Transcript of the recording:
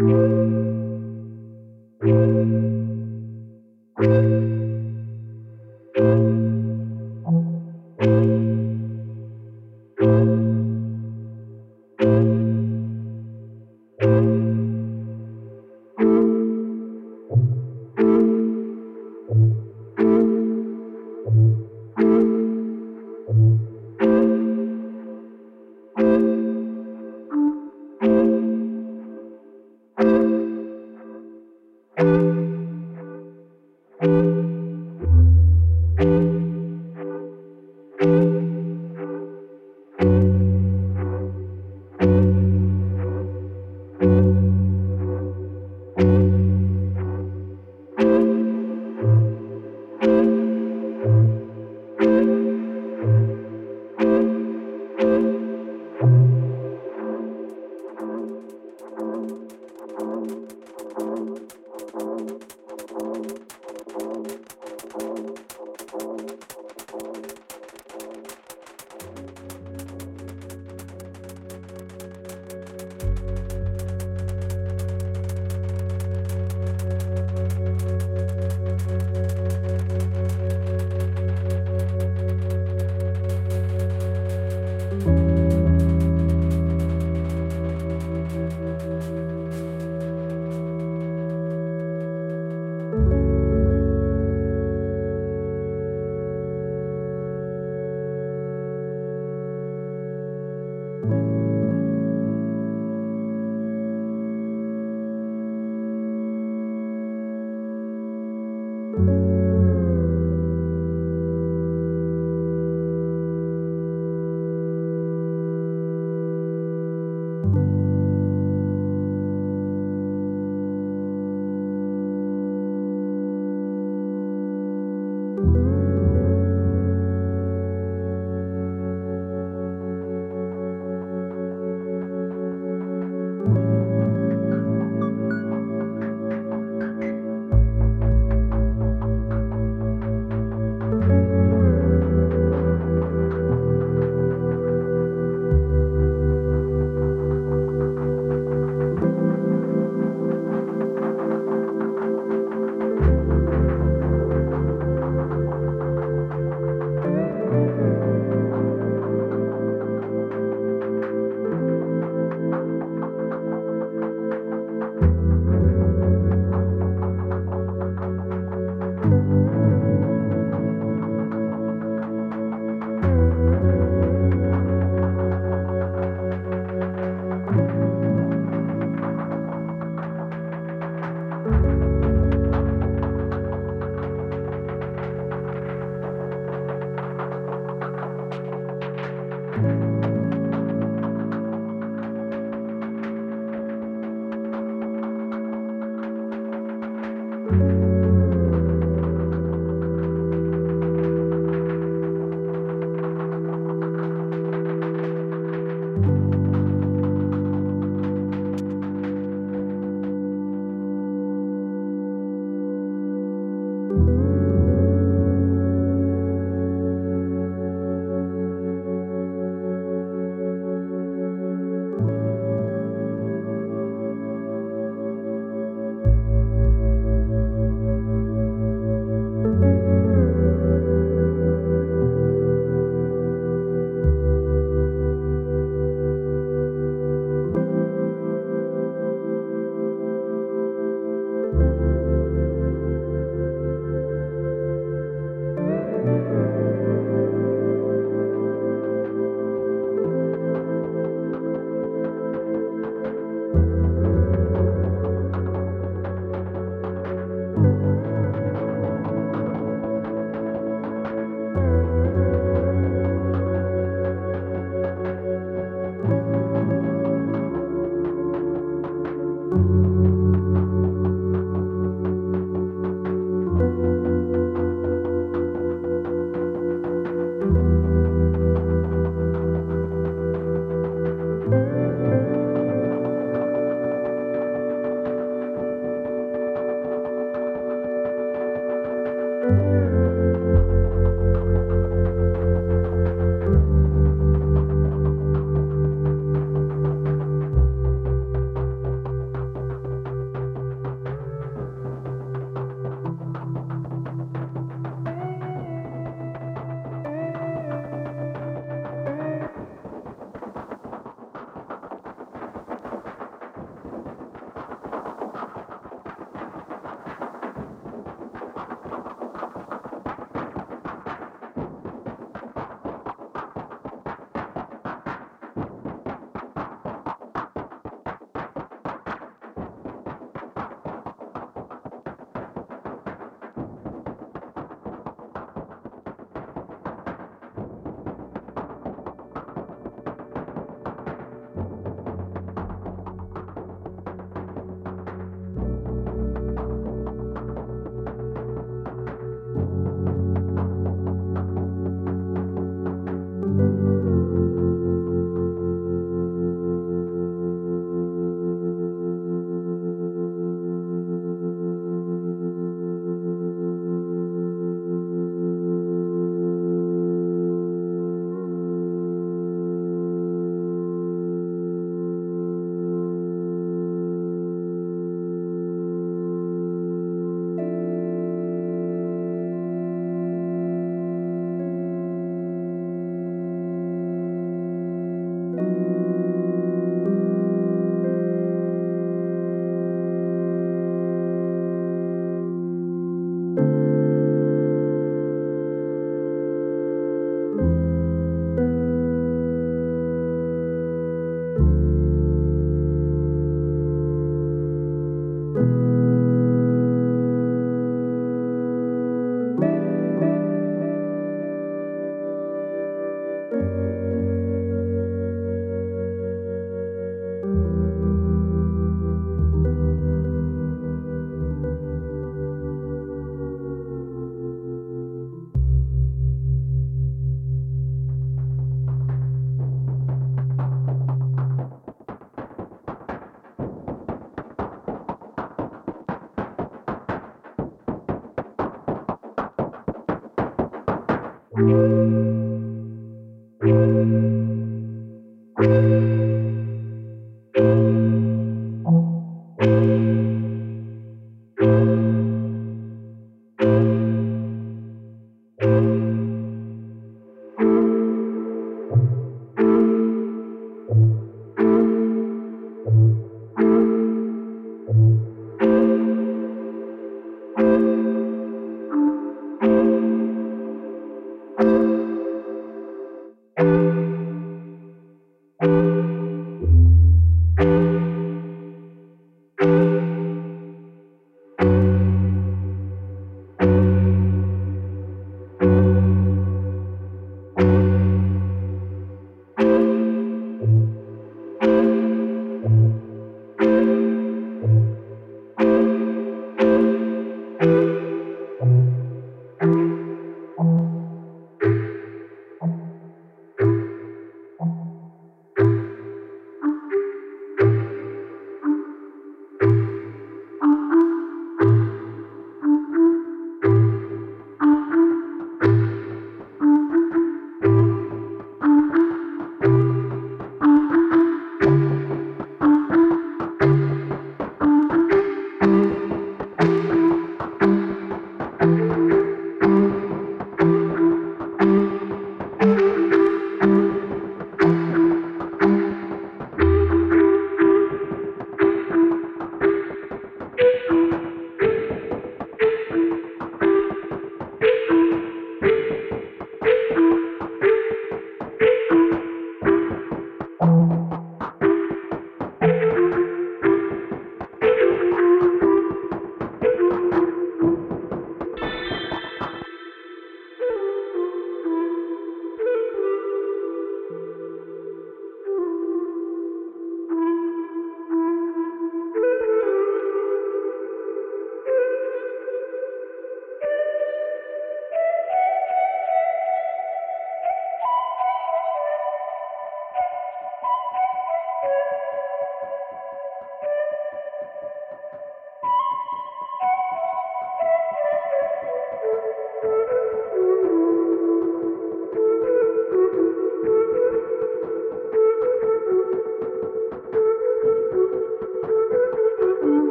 Música